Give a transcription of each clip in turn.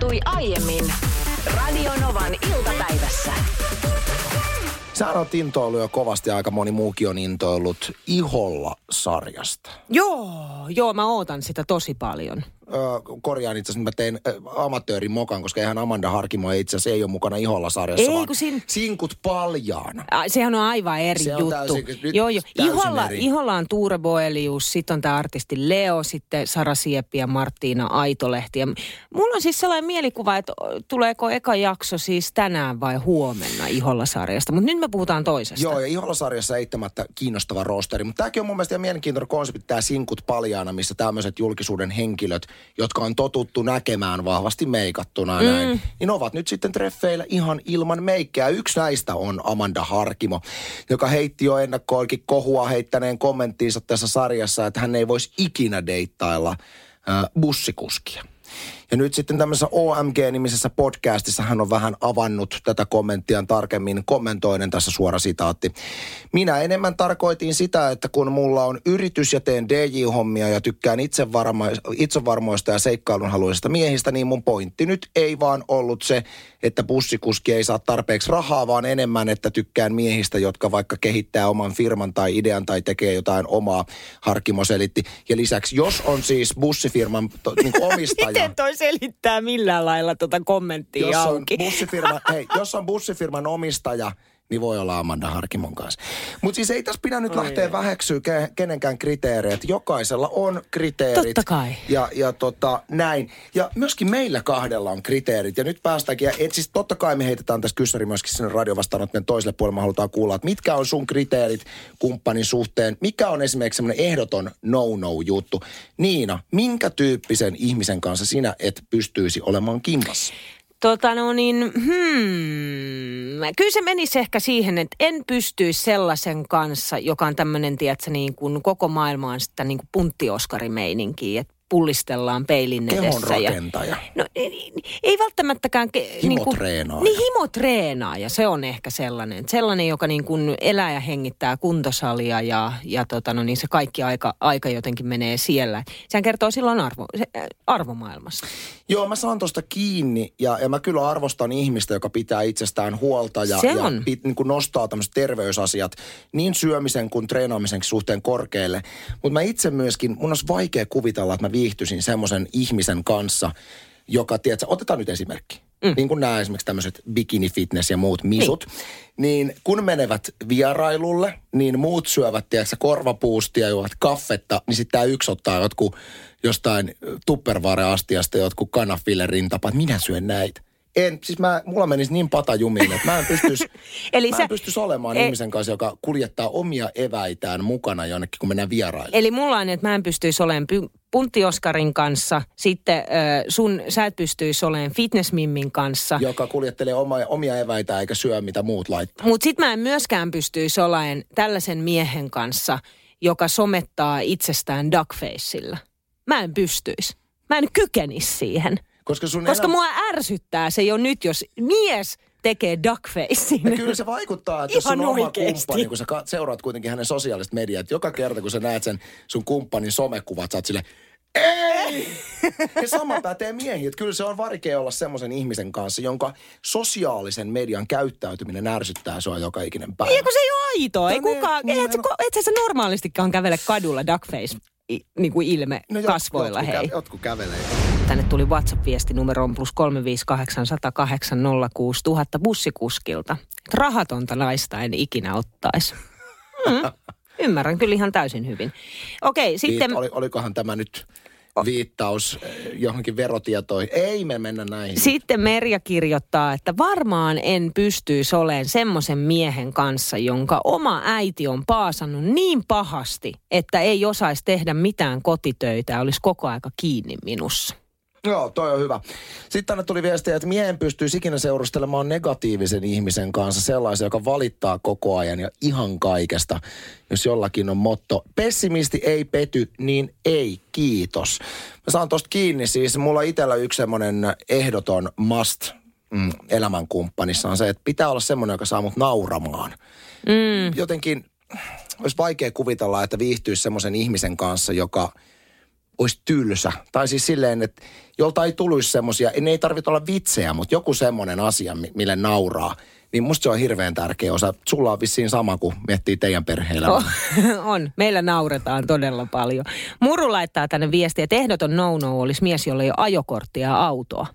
tapahtui aiemmin Radionovan iltapäivässä. Sä oot intoillut jo kovasti, aika moni muukin on intoillut Iholla-sarjasta. Joo, joo, mä ootan sitä tosi paljon. Korjaan itse asiassa, mä tein amatöörin mokan, koska eihän Amanda Harkimo itse asiassa ei ole mukana Iholla-sarjassa, Ei, vaan kun siinä- sinkut paljaana. Ä, Sehän on aivan eri Se on juttu. täysin- nyt joo, joo. täysin Iholla, eri. Iholla on Tuure Boelius, sitten on tämä artisti Leo, sitten Sara Sieppi ja Marttiina Aitolehti. Ja mulla on siis sellainen mielikuva, että tuleeko eka jakso siis tänään vai huomenna Iholla-sarjasta. Mutta nyt me puhutaan toisesta. Joo, ja Iholla-sarjassa eittämättä kiinnostava roosteri. Mutta tämäkin on mun mielestä ihan mielenkiintoinen konsepti, tämä Sinkut paljaana, missä tämmöiset julkisuuden henkilöt, jotka on totuttu näkemään vahvasti meikattuna mm. näin, niin ovat nyt sitten treffeillä ihan ilman meikkää. Yksi näistä on Amanda Harkimo, joka heitti jo ennakkoonkin kohua heittäneen kommenttiinsa tässä sarjassa, että hän ei voisi ikinä deittailla äh, bussikuskia. Ja nyt sitten tämmöisessä OMG-nimisessä podcastissa hän on vähän avannut tätä kommenttia tarkemmin kommentoinen tässä suora sitaatti. Minä enemmän tarkoitin sitä, että kun mulla on yritys ja teen DJ-hommia ja tykkään itsevarma- itsevarmoista ja seikkailunhaluisista miehistä, niin mun pointti nyt ei vaan ollut se, että bussikuski ei saa tarpeeksi rahaa, vaan enemmän, että tykkään miehistä, jotka vaikka kehittää oman firman tai idean tai tekee jotain omaa, Harkimo selitti. Ja lisäksi, jos on siis bussifirman to, niin omistaja... Miten toi selittää millään lailla tuota kommenttia jos on, auki? bussifirma, hei, jos on bussifirman omistaja, niin voi olla Amanda Harkimon kanssa. Mutta siis ei tässä pidä nyt lähteä väheksyä ke- kenenkään kriteerejä. Jokaisella on kriteerit. Totta kai. Ja, ja tota, näin. Ja myöskin meillä kahdella on kriteerit. Ja nyt päästäänkin, ja et siis totta kai me heitetään tässä kyssäri myöskin sinne radiovastaanotteen toiselle puolelle. Me halutaan kuulla, että mitkä on sun kriteerit kumppanin suhteen. Mikä on esimerkiksi semmoinen ehdoton no-no-juttu. Niina, minkä tyyppisen ihmisen kanssa sinä et pystyisi olemaan kimpassa? Tota no niin, hmm. Kyllä se menisi ehkä siihen, että en pystyisi sellaisen kanssa, joka on tämmöinen, tiedätkö, niin kuin koko maailma on sitä niin kuin punttioskarimeininkiä, että pullistellaan peilin Kehon edessä. Ja, no ei, ei välttämättäkään... Ke, Himotreenaaja. Niin, himotreenaaja, se on ehkä sellainen. Sellainen, joka niin kuin elää ja hengittää kuntosalia ja, ja tota, no niin se kaikki aika, aika jotenkin menee siellä. Sehän kertoo silloin arvo, se, äh, arvomaailmasta. Joo, mä saan tuosta kiinni ja, ja mä kyllä arvostan ihmistä, joka pitää itsestään huolta ja, Se ja on. pit, niin kuin nostaa tämmöiset terveysasiat niin syömisen kuin treenaamisen suhteen korkealle. Mutta mä itse myöskin, mun olisi vaikea kuvitella, että mä viihtyisin semmoisen ihmisen kanssa, joka, tiedätkö, otetaan nyt esimerkki. Mm. Niin kuin nämä esimerkiksi tämmöiset bikini fitness ja muut misut. Niin. niin kun menevät vierailulle, niin muut syövät, tiedätkö, korvapuustia, juovat kaffetta, niin sitten tämä yksi ottaa jotkut jostain tupperware-astiasta jotkut kanafille rintapat. Minä syön näitä. En, siis mä, mulla menisi niin pata jumiin, että mä en pystyisi, Eli mä sä- en pystyisi olemaan ei- ihmisen kanssa, joka kuljettaa omia eväitään mukana jonnekin, kun mennään vieraille. Eli mulla on, että mä en pystyisi olemaan py- punttioskarin kanssa, sitten äh, sun, sä et pystyisi olemaan fitnessmimmin kanssa. joka kuljettelee oma, omia eväitä eikä syö mitä muut laittaa. Mutta sitten mä en myöskään pystyisi olemaan tällaisen miehen kanssa, joka somettaa itsestään duckfaceilla. Mä en pystyisi. Mä en kykenisi siihen. Koska sun Koska elämä- mua ärsyttää se jo nyt, jos mies tekee duckfacein. Ja kyllä se vaikuttaa, että jos Ihan sun oma kumppani, kun sä seuraat kuitenkin hänen sosiaalista mediaa, että joka kerta kun sä näet sen sun kumppanin somekuvat, sä oot sille, ei! Ja sama pätee miehiin, että kyllä se on vaikea olla semmoisen ihmisen kanssa, jonka sosiaalisen median käyttäytyminen ärsyttää sua joka ikinen päivä. Ja kun se ei ole aitoa. Ei No ne- kukaan, niin, et, no- et sä normaalistikaan kävele kadulla duckface niin kuin ilme No, kasvoilla, jotkut hei. Jotkut kävelee. Tänne tuli WhatsApp-viesti numeroon plus 358 108 06000 bussikuskilta. Rahatonta naista en ikinä ottaisi. Mm. Ymmärrän kyllä ihan täysin hyvin. Okei, sitten... Sitten... Oli, olikohan tämä nyt viittaus eh, johonkin verotietoihin? Ei me mennä näihin. Sitten Merja kirjoittaa, että varmaan en pystyisi olemaan semmoisen miehen kanssa, jonka oma äiti on paasannut niin pahasti, että ei osaisi tehdä mitään kotitöitä ja olisi koko aika kiinni minussa. Joo, toi on hyvä. Sitten tänne tuli viestiä, että miehen pystyy ikinä seurustelemaan negatiivisen ihmisen kanssa, sellaisen, joka valittaa koko ajan ja ihan kaikesta. Jos jollakin on motto, pessimisti ei pety, niin ei, kiitos. Mä saan tosta kiinni, siis mulla itsellä yksi semmoinen ehdoton must mm, elämänkumppanissa on se, että pitää olla semmoinen, joka saa mut nauramaan. Mm. Jotenkin olisi vaikea kuvitella, että viihtyisi semmoisen ihmisen kanssa, joka olisi tylsä. Tai siis silleen, että jolta ei tulisi semmoisia, ne ei tarvitse olla vitsejä, mutta joku semmoinen asia, mille nauraa. Niin musta se on hirveän tärkeä osa. Sulla on vissiin sama kuin miettii teidän perheellä. On, on. Meillä nauretaan todella paljon. Muru laittaa tänne viestiä, että ehdoton no-no olisi mies, jolla ei ole ajokorttia autoa.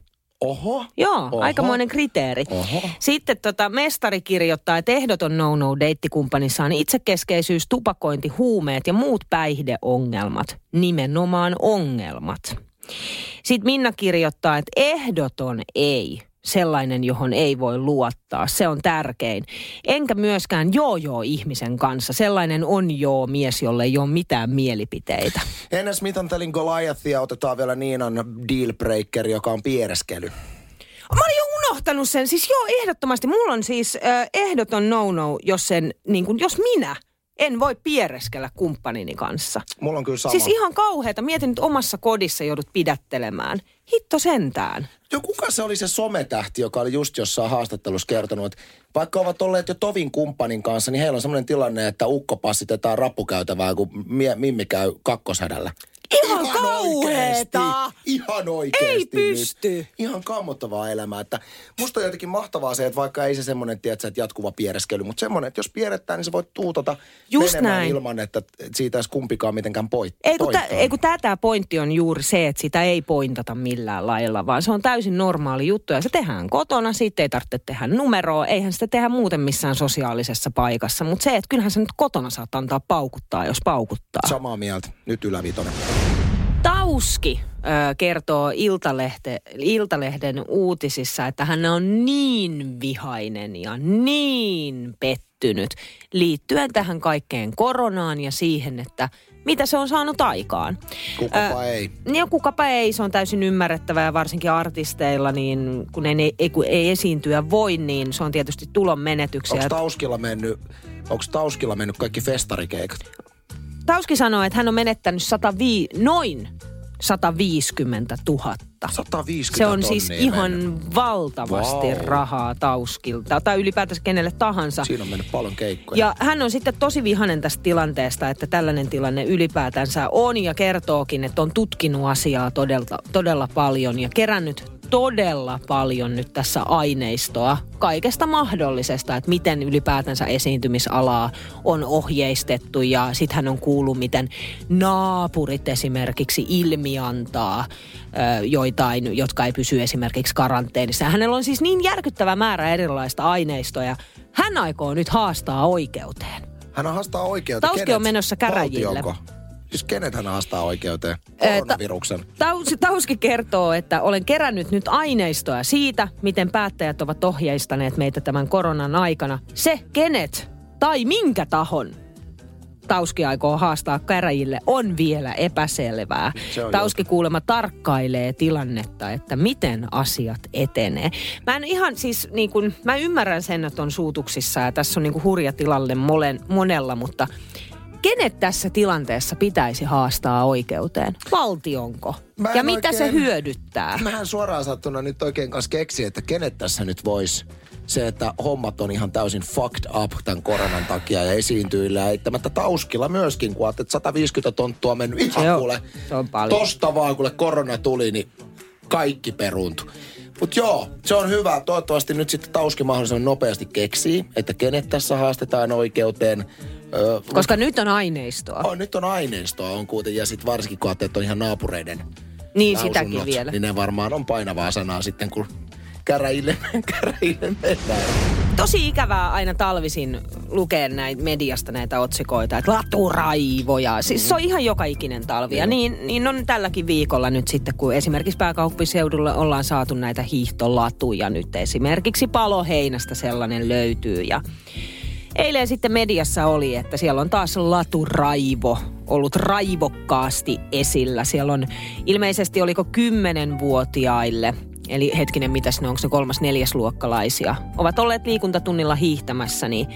Oho. Joo, Oho. aikamoinen kriteeri. Oho. Sitten tota, mestari kirjoittaa, että ehdoton no-no deittikumppanissa on itsekeskeisyys, tupakointi, huumeet ja muut päihdeongelmat. Nimenomaan ongelmat. Sitten Minna kirjoittaa, että ehdoton ei sellainen, johon ei voi luottaa. Se on tärkein. Enkä myöskään joo-joo ihmisen kanssa. Sellainen on joo mies, jolle ei ole mitään mielipiteitä. Ennen mitantelin Goliathia otetaan vielä Niinan dealbreaker, joka on piereskely. Mä olin jo unohtanut sen. Siis joo, ehdottomasti. Mulla on siis äh, ehdoton no-no, jos, sen, niin kun, jos minä en voi piereskellä kumppanini kanssa. Mulla on kyllä sama. Siis ihan kauheeta. Mietin nyt omassa kodissa joudut pidättelemään. Hitto sentään. Jo kuka se oli se sometähti, joka oli just jossain haastattelussa kertonut, että vaikka ovat olleet jo tovin kumppanin kanssa, niin heillä on sellainen tilanne, että ukko passitetaan rappukäytävää, kun mie, Mimmi käy kakkoshädällä. Ihan kauheeta! Oikeesti, ihan oikeesti Ei pysty. Nyt. Ihan kammottavaa elämää. Että musta on jotenkin mahtavaa se, että vaikka ei se semmoinen, tiedätkö, että jatkuva piereskely, mutta semmoinen, että jos pierrettää, niin sä voit tuutata Just menemään näin. ilman, että siitä ei edes kumpikaan mitenkään poit, Ei kun, tä, ei kun tämä pointti on juuri se, että sitä ei pointata millään lailla, vaan se on täysin normaali juttu ja se tehdään kotona, siitä ei tarvitse tehdä numeroa, eihän sitä tehdä muuten missään sosiaalisessa paikassa, mutta se, että kyllähän sä nyt kotona saat antaa paukuttaa, jos paukuttaa. Samaa mieltä. Nyt ylävitonen. Tauski ö, kertoo Iltalehte, Iltalehden uutisissa, että hän on niin vihainen ja niin pettynyt liittyen tähän kaikkeen koronaan ja siihen, että mitä se on saanut aikaan. Kukapa ei. Ja kukapa ei, se on täysin ymmärrettävää varsinkin artisteilla, niin kun ei, ei, kun ei esiintyä voi, niin se on tietysti tulon menetyksiä. Onko Tauskilla mennyt, onko Tauskilla mennyt kaikki festarikeikat? Tauski sanoo, että hän on menettänyt 105, noin 150 000. 150 Se on siis ihan mennyt. valtavasti Vau. rahaa Tauskilta tai ylipäätänsä kenelle tahansa. Siinä on mennyt paljon keikkoja. Ja hän on sitten tosi vihanen tästä tilanteesta, että tällainen tilanne ylipäätänsä on ja kertookin, että on tutkinut asiaa todella, todella paljon ja kerännyt todella paljon nyt tässä aineistoa kaikesta mahdollisesta, että miten ylipäätänsä esiintymisalaa on ohjeistettu ja sitten hän on kuullut, miten naapurit esimerkiksi ilmiantaa ö, joitain, jotka ei pysy esimerkiksi karanteenissa. Hänellä on siis niin järkyttävä määrä erilaista aineistoa ja hän aikoo nyt haastaa oikeuteen. Hän haastaa oikeuteen. Tauski on menossa käräjille. Valtionko? Siis kenet hän haastaa oikeuteen? ta- Koronaviruksen. Tausi, Tauski kertoo, että olen kerännyt nyt aineistoa siitä, miten päättäjät ovat ohjeistaneet meitä tämän koronan aikana. Se, kenet tai minkä tahon Tauski aikoo haastaa käräjille, on vielä epäselvää. Tauski kuulemma tarkkailee tilannetta, että miten asiat etenee. Mä en ihan siis, niin kun, mä ymmärrän sen, että on suutuksissa ja tässä on niin hurja tilanne molen, monella, mutta kenet tässä tilanteessa pitäisi haastaa oikeuteen? Valtionko? Mä Ja mitä se oikein- hyödyttää? Mä en suoraan sattuna nyt oikein kanssa keksi, että kenet tässä nyt vois se, että hommat on ihan täysin fucked up tämän koronan takia ja esiintyillä eittämättä Tauskilla myöskin, kun ajattelet, että 150 tonttua on mennyt ihan Se on- kuule. se on paljon. Tosta vaan, kuule korona tuli, niin kaikki peruuntui. Mutta joo, se on hyvä. Toivottavasti nyt sitten Tauski mahdollisimman nopeasti keksii, että kenet tässä haastetaan oikeuteen. Koska nyt on aineistoa. on, nyt on aineistoa on kuitenkin, ja sitten varsinkin kun ajattelet, että on ihan naapureiden Niin, sitäkin vielä. Niin ne varmaan on painavaa sanaa sitten, kun käräjille, käräjille mennään. Tosi ikävää aina talvisin lukea näitä mediasta näitä otsikoita, että laturaivoja. Siis se on ihan joka ikinen talvi. Ja niin, niin on tälläkin viikolla nyt sitten, kun esimerkiksi pääkaupunkiseudulla ollaan saatu näitä hiihtolatuja nyt. Esimerkiksi Paloheinästä sellainen löytyy ja Eilen sitten mediassa oli, että siellä on taas laturaivo ollut raivokkaasti esillä. Siellä on ilmeisesti oliko kymmenenvuotiaille, eli hetkinen, mitäs ne onko ne kolmas neljäsluokkalaisia, ovat olleet liikuntatunnilla hiihtämässä, niin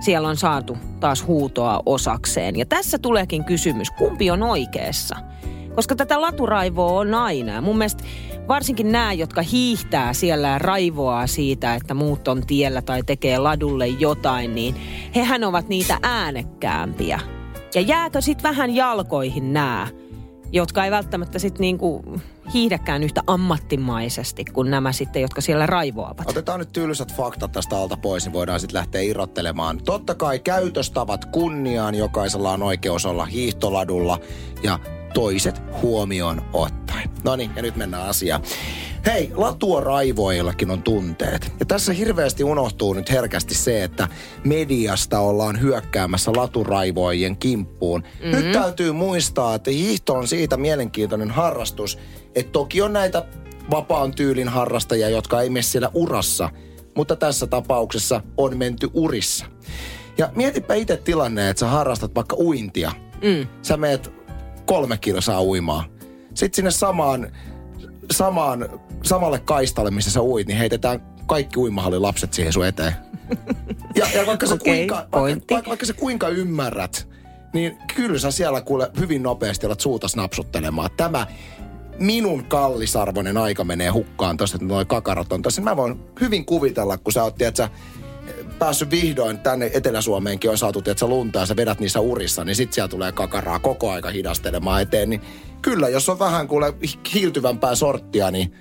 siellä on saatu taas huutoa osakseen. Ja tässä tuleekin kysymys, kumpi on oikeassa? Koska tätä laturaivoa on aina. Ja mun mielestä varsinkin nämä, jotka hiihtää siellä ja raivoaa siitä, että muut on tiellä tai tekee ladulle jotain, niin hehän ovat niitä äänekkäämpiä. Ja jääkö sitten vähän jalkoihin nämä, jotka ei välttämättä sitten niinku hiihdäkään yhtä ammattimaisesti kuin nämä sitten, jotka siellä raivoavat. Otetaan nyt tylsät faktat tästä alta pois, niin voidaan sitten lähteä irrottelemaan. Totta kai käytöstavat kunniaan, jokaisella on oikeus olla hiihtoladulla ja toiset huomioon ottaen. No niin, ja nyt mennään asiaan. Hei, latua raivoillakin on tunteet. Ja tässä hirveästi unohtuu nyt herkästi se, että mediasta ollaan hyökkäämässä laturaivoijien kimppuun. Mm-hmm. Nyt täytyy muistaa, että hiihto on siitä mielenkiintoinen harrastus, että toki on näitä vapaan tyylin harrastajia, jotka ei mene siellä urassa, mutta tässä tapauksessa on menty urissa. Ja mietipä itse tilanne, että sä harrastat vaikka uintia. Mm. Sä meet kolme kilsaa uimaa. Sitten sinne samaan, samaan, samalle kaistalle, missä sä uit, niin heitetään kaikki uimahallin lapset siihen sun eteen. Ja, ja vaikka, sä okay, kuinka, vaikka, vaikka, vaikka sä kuinka ymmärrät, niin kyllä sä siellä kuule hyvin nopeasti alat suutas napsuttelemaan. Tämä minun kallisarvoinen aika menee hukkaan tuossa, että noin kakarat on tässä. Mä voin hyvin kuvitella, kun sä oot, että päässyt vihdoin tänne Etelä-Suomeenkin on saatu, että sä luntaa ja sä vedät niissä urissa, niin sit siellä tulee kakaraa koko aika hidastelemaan eteen. Niin kyllä, jos on vähän kuule hiiltyvämpää sorttia, niin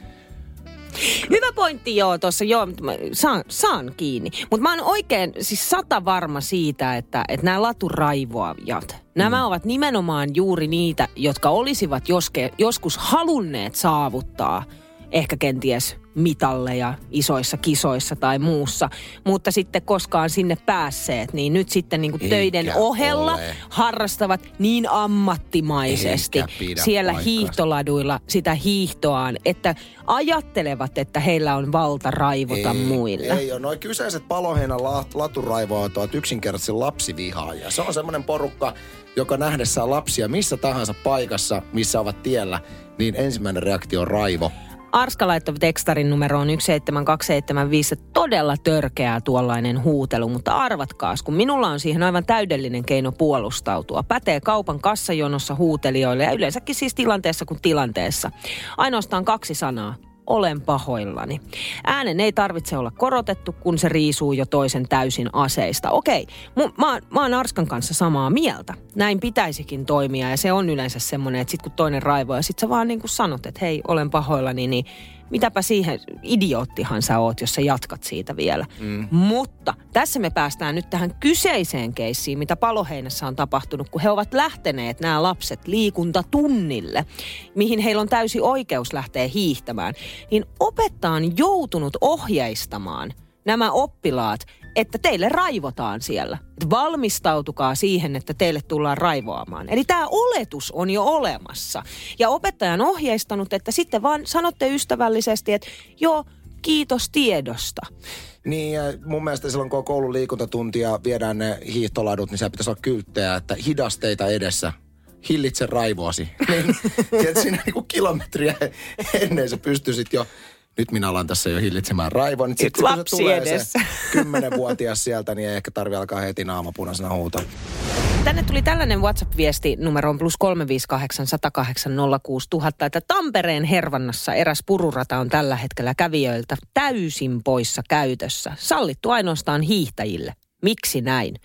Hyvä pointti joo tuossa, joo, saan, saan kiinni. Mutta mä oon oikein siis sata varma siitä, että, että nämä laturaivoajat, nämä mm. ovat nimenomaan juuri niitä, jotka olisivat joske, joskus halunneet saavuttaa – ehkä kenties mitalleja isoissa kisoissa tai muussa, mutta sitten koskaan sinne päässeet, niin nyt sitten niin kuin töiden ohella ole. harrastavat niin ammattimaisesti siellä paikkaansa. hiihtoladuilla sitä hiihtoaan, että ajattelevat, että heillä on valta raivota ei, muille. Ei ole. Noin kyseiset paloheinän laturaivoat ovat yksinkertaisesti lapsivihaajia. Se on semmoinen porukka, joka nähdessään lapsia missä tahansa paikassa, missä ovat tiellä, niin ensimmäinen reaktio on raivo. Arska laittoi tekstarin numeroon 17275. Todella törkeää tuollainen huutelu, mutta arvatkaas, kun minulla on siihen aivan täydellinen keino puolustautua. Pätee kaupan kassajonossa huutelijoille ja yleensäkin siis tilanteessa kuin tilanteessa. Ainoastaan kaksi sanaa olen pahoillani. Äänen ei tarvitse olla korotettu, kun se riisuu jo toisen täysin aseista. Okei, mu, mä, mä oon Arskan kanssa samaa mieltä. Näin pitäisikin toimia ja se on yleensä semmoinen, että sit kun toinen raivoo ja sit sä vaan niin kuin sanot, että hei, olen pahoillani, niin mitäpä siihen, idioottihan sä oot, jos sä jatkat siitä vielä. Mm. Mutta tässä me päästään nyt tähän kyseiseen keissiin, mitä Paloheinässä on tapahtunut, kun he ovat lähteneet nämä lapset liikuntatunnille, mihin heillä on täysi oikeus lähteä hiihtämään. Niin opettaja on joutunut ohjeistamaan nämä oppilaat, että teille raivotaan siellä. Valmistautukaa siihen, että teille tullaan raivoamaan. Eli tämä oletus on jo olemassa. Ja opettaja on ohjeistanut, että sitten vaan sanotte ystävällisesti, että joo, kiitos tiedosta. Niin, ja mun mielestä silloin kun on koulun liikuntatuntia viedään ne hiihtoladut, niin siellä pitäisi olla kylttejä, että hidasteita edessä hillitse raivoasi. niin, tiedät, siinä niin kilometriä ennen sä pystyisit jo nyt minä alan tässä jo hillitsemään raivon. Sitten kun se tulee edessä. se kymmenenvuotias sieltä, niin ei ehkä tarvi alkaa heti naamapunaisena huutaa. Tänne tuli tällainen WhatsApp-viesti numeroon plus 358 108 06000, että Tampereen Hervannassa eräs pururata on tällä hetkellä kävijöiltä täysin poissa käytössä. Sallittu ainoastaan hiihtäjille. Miksi näin?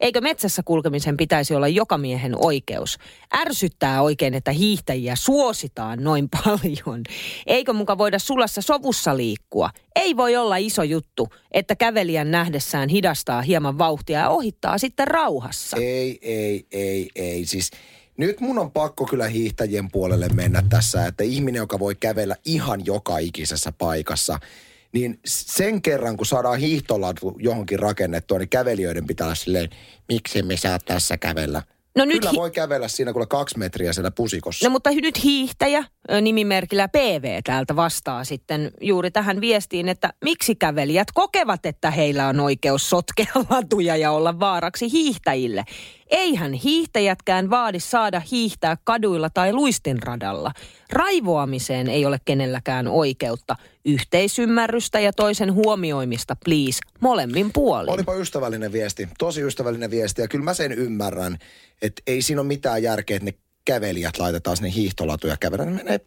Eikö metsässä kulkemisen pitäisi olla joka miehen oikeus? Ärsyttää oikein, että hiihtäjiä suositaan noin paljon. Eikö muka voida sulassa sovussa liikkua? Ei voi olla iso juttu, että kävelijän nähdessään hidastaa hieman vauhtia ja ohittaa sitten rauhassa. Ei, ei, ei, ei. Siis nyt mun on pakko kyllä hiihtäjien puolelle mennä tässä, että ihminen, joka voi kävellä ihan joka ikisessä paikassa – niin sen kerran, kun saadaan hiihtolatu johonkin rakennettua, niin kävelijöiden pitää olla silleen, miksi me saa tässä kävellä. No nyt Kyllä hi- voi kävellä siinä kuule kaksi metriä siellä pusikossa. No mutta nyt hiihtäjä nimimerkillä PV täältä vastaa sitten juuri tähän viestiin, että miksi kävelijät kokevat, että heillä on oikeus sotkea latuja ja olla vaaraksi hiihtäjille. Eihän hiihtäjätkään vaadi saada hiihtää kaduilla tai luistinradalla. Raivoamiseen ei ole kenelläkään oikeutta. Yhteisymmärrystä ja toisen huomioimista, please, molemmin puolin. Olipa ystävällinen viesti, tosi ystävällinen viesti ja kyllä mä sen ymmärrän, että ei siinä ole mitään järkeä, että ne kävelijät laitetaan sinne hiihtolatuja kävelemään. Ne menee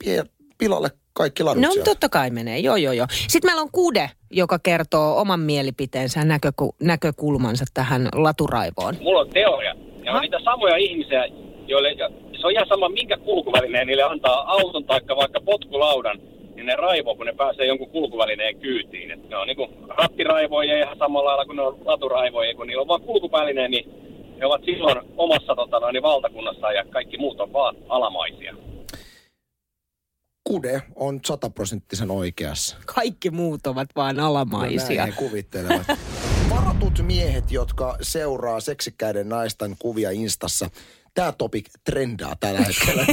pilalle kaikki ladut No totta kai menee, joo joo joo. Sitten meillä on Kude, joka kertoo oman mielipiteensä ja näköku- näkökulmansa tähän laturaivoon. Mulla on teoria. Ja on niitä samoja ihmisiä, joille se on ihan sama, minkä kulkuvälineen niille antaa auton tai vaikka potkulaudan, niin ne raivoo, kun ne pääsee jonkun kulkuvälineen kyytiin. Et ne on niinku rattiraivoja ihan samalla lailla kuin ne on laturaivoja, kun niillä on vaan kulkuvälineen, niin ne ovat silloin omassa tota, noin, valtakunnassa ja kaikki muut on vaan alamaisia. Kude on sataprosenttisen oikeassa. Kaikki muut ovat vaan alamaisia. No näin he kuvittelevat. Varatut miehet, jotka seuraa seksikkäiden naisten kuvia Instassa. Tämä topik trendaa tällä hetkellä.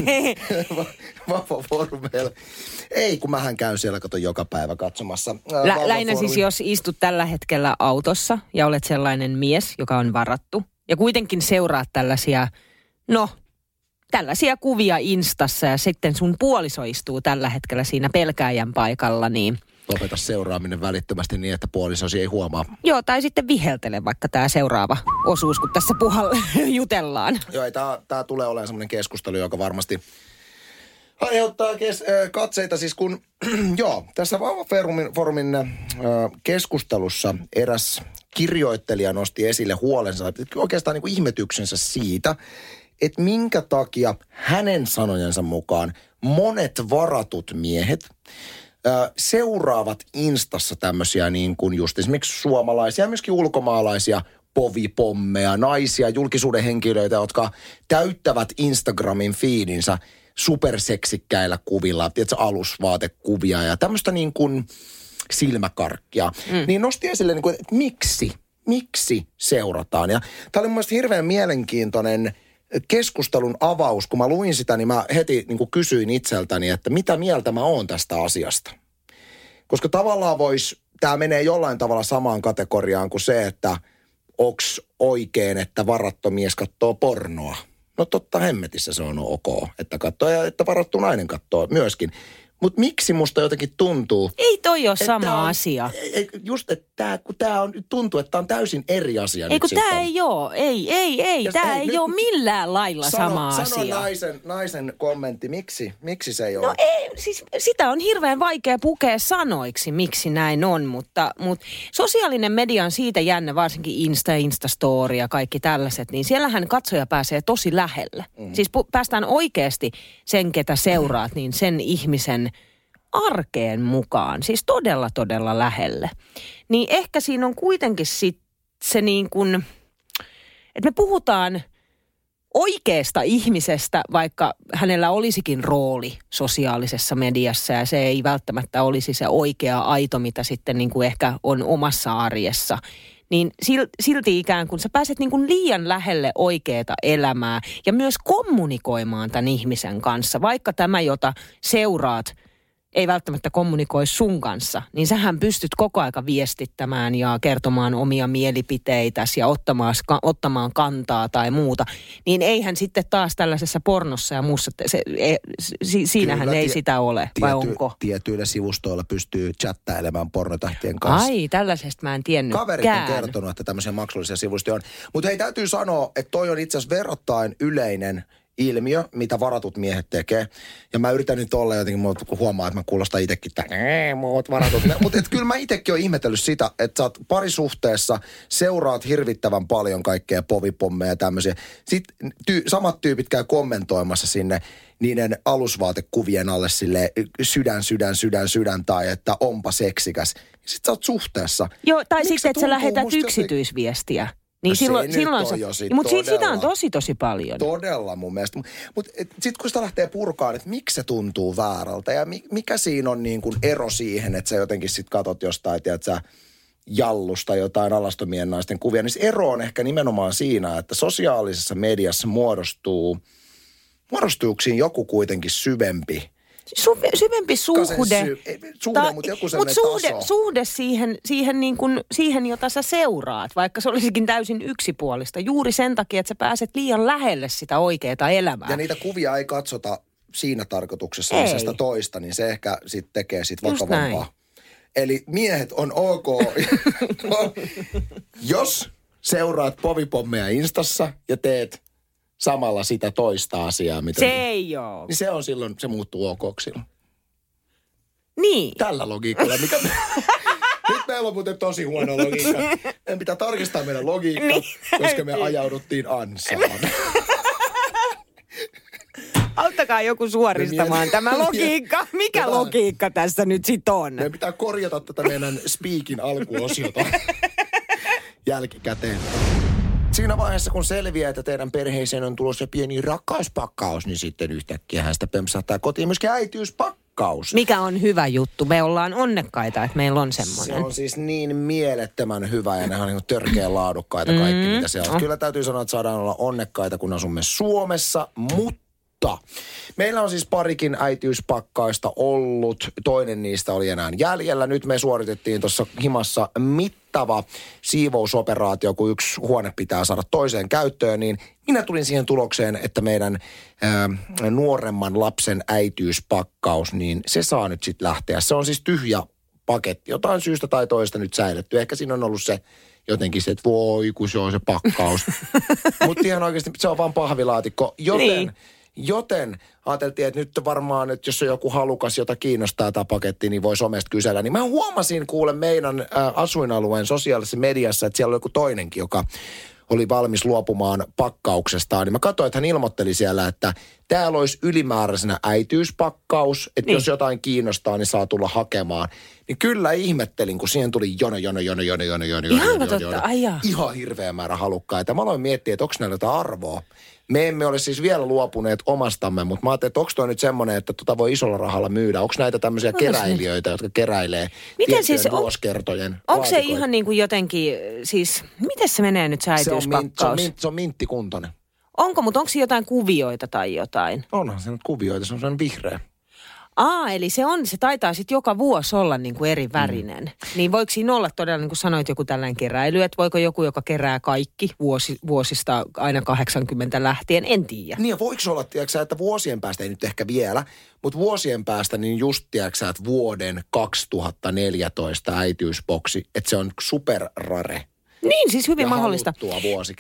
Vapaa foorumeilla. Ei, kun mähän käyn siellä, kato joka päivä katsomassa. Lä- lähinnä siis, jos istut tällä hetkellä autossa ja olet sellainen mies, joka on varattu. Ja kuitenkin seuraat tällaisia, no, tällaisia kuvia Instassa ja sitten sun puoliso istuu tällä hetkellä siinä pelkääjän paikalla, niin... Lopeta seuraaminen välittömästi niin, että puolisosi ei huomaa. Joo, tai sitten viheltele vaikka tämä seuraava osuus, kun tässä puhalla jutellaan. Joo, tämä tulee olemaan semmoinen keskustelu, joka varmasti aiheuttaa kes- katseita siis kun, joo, tässä Vauva-foorumin foorumin, äh, keskustelussa eräs kirjoittelija nosti esille huolensa, oikeastaan niin kuin ihmetyksensä siitä, että minkä takia hänen sanojensa mukaan monet varatut miehet seuraavat Instassa tämmöisiä niin kuin just esimerkiksi suomalaisia ja myöskin ulkomaalaisia povipommeja, naisia, julkisuuden henkilöitä, jotka täyttävät Instagramin fiidinsä superseksikkäillä kuvilla, tiedätkö, alusvaatekuvia ja tämmöistä niin kuin silmäkarkkia. Mm. Niin nosti esille, niin kuin, että miksi, miksi seurataan. Ja tämä oli mun hirveän mielenkiintoinen – keskustelun avaus, kun mä luin sitä, niin mä heti niin kuin kysyin itseltäni, että mitä mieltä mä oon tästä asiasta. Koska tavallaan vois, tämä menee jollain tavalla samaan kategoriaan kuin se, että onks oikein, että varattu mies katsoo pornoa. No totta hemmetissä se on ok, että katsoo ja että varattu nainen katsoo myöskin. Mutta miksi musta jotenkin tuntuu... Ei toi ole sama on, asia. Just, että tää, kun tämä on, tuntuu, että tämä on täysin eri asia Ei kun tämä ei ole, ei, ei, ei, tämä ei, ei ole millään lailla sano, sama sano asia. Sano naisen, naisen kommentti, miksi, miksi se ei ole? No ei, siis sitä on hirveän vaikea pukea sanoiksi, miksi näin on, mutta, mutta sosiaalinen media on siitä jännä, varsinkin Insta, Instastory ja kaikki tällaiset, niin siellähän katsoja pääsee tosi lähelle. Mm. Siis pu- päästään oikeasti sen, ketä seuraat, niin sen ihmisen arkeen mukaan, siis todella todella lähelle. Niin ehkä siinä on kuitenkin sit se niin kuin, että me puhutaan oikeasta ihmisestä, vaikka hänellä olisikin rooli sosiaalisessa mediassa ja se ei välttämättä olisi se oikea aito, mitä sitten niin kuin ehkä on omassa arjessa niin silti ikään kuin sä pääset niin kuin liian lähelle oikeaa elämää ja myös kommunikoimaan tämän ihmisen kanssa, vaikka tämä, jota seuraat – ei välttämättä kommunikoi sun kanssa, niin sähän pystyt koko aika viestittämään ja kertomaan omia mielipiteitäsi ja ottamaan, ottamaan kantaa tai muuta. Niin eihän sitten taas tällaisessa pornossa ja muussa, se, e, si, siinähän Kyllä, ei tie, sitä ole, vai tiety, onko? Tietyillä sivustoilla pystyy chattailemaan pornotähtien kanssa. Ai, tällaisesta mä en tiennyt. Kaverit on kertonut, että tämmöisiä maksullisia sivustoja on. Mutta hei, täytyy sanoa, että toi on itse asiassa verrattain yleinen – ilmiö, mitä varatut miehet tekee. Ja mä yritän nyt olla jotenkin, kun huomaa, että mä kuulostan itsekin, että muut varatut. Mutta kyllä mä itsekin olen ihmetellyt sitä, että sä oot parisuhteessa, seuraat hirvittävän paljon kaikkea povipommeja ja tämmöisiä. Sitten ty- samat tyypit käy kommentoimassa sinne niiden alusvaatekuvien alle sille sydän, sydän, sydän, sydän tai että onpa seksikäs. Sitten sä oot suhteessa. Joo, tai sitten, että sä lähetät yksityisviestiä. Niin no silloin, se silloin se, sit mutta todella, sitä on tosi tosi paljon. Todella mun mielestä. Mutta sitten kun sitä lähtee purkaan, että miksi se tuntuu väärältä ja mikä siinä on niin kuin ero siihen, että sä jotenkin sitten katot jostain, tiedät sä, jallusta jotain alastomien naisten kuvia, niin se ero on ehkä nimenomaan siinä, että sosiaalisessa mediassa muodostuu, muodostuuko joku kuitenkin syvempi Su, syvempi suhde. Sy, suhde, ta, mutta joku mut suhde, taso. suhde siihen, siihen, niin kuin, siihen, jota sä seuraat, vaikka se olisikin täysin yksipuolista. Juuri sen takia, että sä pääset liian lähelle sitä oikeaa elämää. Ja niitä kuvia ei katsota siinä tarkoituksessa, ei. sitä toista, niin se ehkä sitten tekee sit vakavampaa. Eli miehet on ok. Jos seuraat povipommeja Instassa ja teet samalla sitä toista asiaa. Mitä se ei ole. Niin se on silloin, se muuttuu ok silloin. Niin. Tällä logiikalla, mikä... Nyt meillä on muuten tosi huono logiikka. En pitää tarkistaa meidän logiikka, niin, koska me ajauduttiin ansaan. Auttakaa joku suoristamaan tämä logiikka. Mikä Tätä- logiikka tässä nyt sit on? Meidän pitää korjata tätä meidän speakin alkuosiota jälkikäteen. Siinä vaiheessa, kun selviää, että teidän perheeseen on tulossa pieni rakkauspakkaus, niin sitten yhtäkkiä hän sitä pempsahtaa kotiin myöskin äitiyspakkaus. Mikä on hyvä juttu? Me ollaan onnekkaita, että meillä on Se semmoinen. on siis niin mielettömän hyvä ja ne on niin törkeän laadukkaita kaikki, mm, mitä siellä on. Kyllä täytyy sanoa, että saadaan olla onnekkaita, kun asumme Suomessa, mutta meillä on siis parikin äitiyspakkausta ollut. Toinen niistä oli enää jäljellä. Nyt me suoritettiin tuossa himassa mittava siivousoperaatio, kun yksi huone pitää saada toiseen käyttöön, niin minä tulin siihen tulokseen, että meidän ää, nuoremman lapsen äitiyspakkaus, niin se saa nyt sitten lähteä. Se on siis tyhjä paketti, jotain syystä tai toista nyt säilytty. Ehkä siinä on ollut se jotenkin se, että voi kun se on se pakkaus. Mutta ihan oikeasti se on vaan pahvilaatikko. Joten, Niin. Joten ajateltiin, että nyt varmaan, että jos on joku halukas, jota kiinnostaa tämä paketti, niin voi somesta kysellä. Niin mä huomasin kuule meidän ä, asuinalueen sosiaalisessa mediassa, että siellä oli joku toinenkin, joka oli valmis luopumaan pakkauksestaan, niin mä katsoin, että hän ilmoitteli siellä, että täällä olisi ylimääräisenä äitiyspakkaus, että Niin. jos jotain kiinnostaa, niin saa tulla hakemaan. Niin kyllä ihmettelin, kun siihen tuli jono, jono, jono, jono, jono, jono, jono, jono. Jaa. Ihan hirveä määrä halukkaita. Mä aloin miettiä, että onko näillä jotain arvoa. Me emme ole siis vielä luopuneet omastamme, mutta mä ajattelin, että onko toi nyt semmoinen, että tota voi isolla rahalla myydä. Onko näitä tämmöisiä Onko se nyt? keräilijöitä, jotka keräilee Miten siis on- vuosikertojen Onko se ihan niin kuin jotenkin, siis miten se menee nyt se se on, mint, se, on äitiyspakkaus? mint, se on minttikuntoinen. Onko, mutta onko jotain kuvioita tai jotain? Onhan se nyt kuvioita, se on sellainen vihreä. Aa, eli se on, se taitaa sitten joka vuosi olla niin kuin eri värinen. Mm. Niin voiko siinä olla todella, niin kuin sanoit, joku tällainen keräily, että voiko joku, joka kerää kaikki vuosi, vuosista aina 80 lähtien, en tiedä. Niin ja voiko olla, tiedätkö, että vuosien päästä, ei nyt ehkä vielä, mutta vuosien päästä niin just, tiedätkö, että vuoden 2014 äitiysboksi, että se on superrare. Niin, siis hyvin ja mahdollista.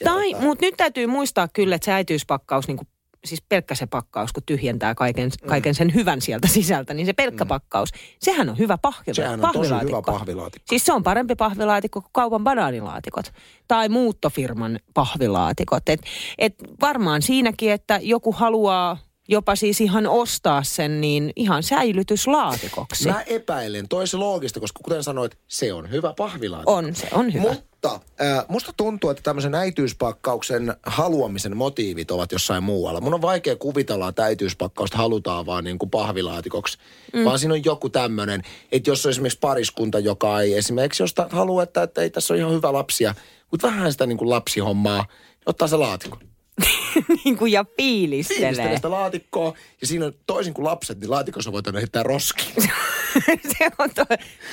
Tai, mutta nyt täytyy muistaa kyllä, että se äitiyspakkaus, niin kuin, siis pelkkä se pakkaus, kun tyhjentää kaiken, Mm. kaiken sen hyvän sieltä sisältä, niin se pelkkä pakkaus, sehän on hyvä pahvi, Sehän on tosi hyvä pahvilaatikko. pahvilaatikko. Siis se on parempi pahvilaatikko kuin kaupan banaanilaatikot tai muuttofirman pahvilaatikot. Et, et varmaan siinäkin, että joku haluaa jopa siis ihan ostaa sen, niin ihan säilytyslaatikoksi. Mä epäilen, toi se loogista, koska kuten sanoit, se on hyvä pahvilaatikko. On, se on hyvä. Mutta äh, musta tuntuu, että tämmöisen äitiyspakkauksen haluamisen motiivit ovat jossain muualla. Mun on vaikea kuvitella, että äitiyspakkausta halutaan vaan niin kuin pahvilaatikoksi. Mm. Vaan siinä on joku tämmöinen, että jos on esimerkiksi pariskunta, joka ei esimerkiksi josta haluaa, että, että ei tässä ole ihan hyvä lapsia, mutta vähän sitä niin kuin lapsihommaa, niin ottaa se laatikko. niin kuin ja fiilistelee. Fiilistelee sitä laatikkoa ja siinä on toisin kuin lapset, niin laatikossa voit aina heittää roskiin. se on tuo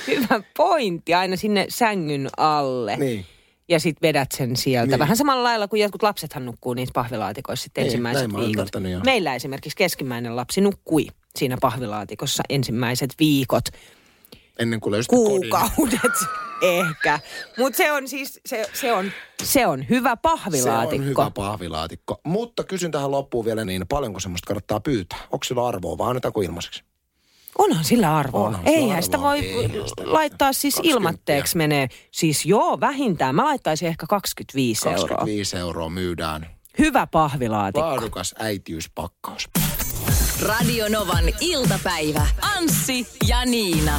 hyvä pointti aina sinne sängyn alle. niin. Ja sitten vedät sen sieltä. Niin. Vähän samalla lailla kuin jotkut lapsethan nukkuu niissä pahvilaatikoissa sitten Niin, ensimmäiset viikot. Meillä esimerkiksi keskimmäinen lapsi nukkui siinä pahvilaatikossa ensimmäiset viikot, Ennen kuin löysit kodin. kuukaudet ehkä. Mutta se on siis, se, se, on, se on hyvä pahvilaatikko. Se on hyvä pahvilaatikko. Mutta kysyn tähän loppuun vielä niin, paljonko semmoista kannattaa pyytää? Onko sillä arvoa vai annetaanko ilmaiseksi? Onhan sillä arvoa. Onhan Eihän sitä arvoa. voi Eihän sitä laittaa siis 20. ilmatteeksi menee. Siis joo, vähintään. Mä laittaisin ehkä 25 euroa. 25 euroa myydään. Hyvä pahvilaatikko. Laadukas äitiyspakkaus. Radio Novan iltapäivä. Anssi ja Niina.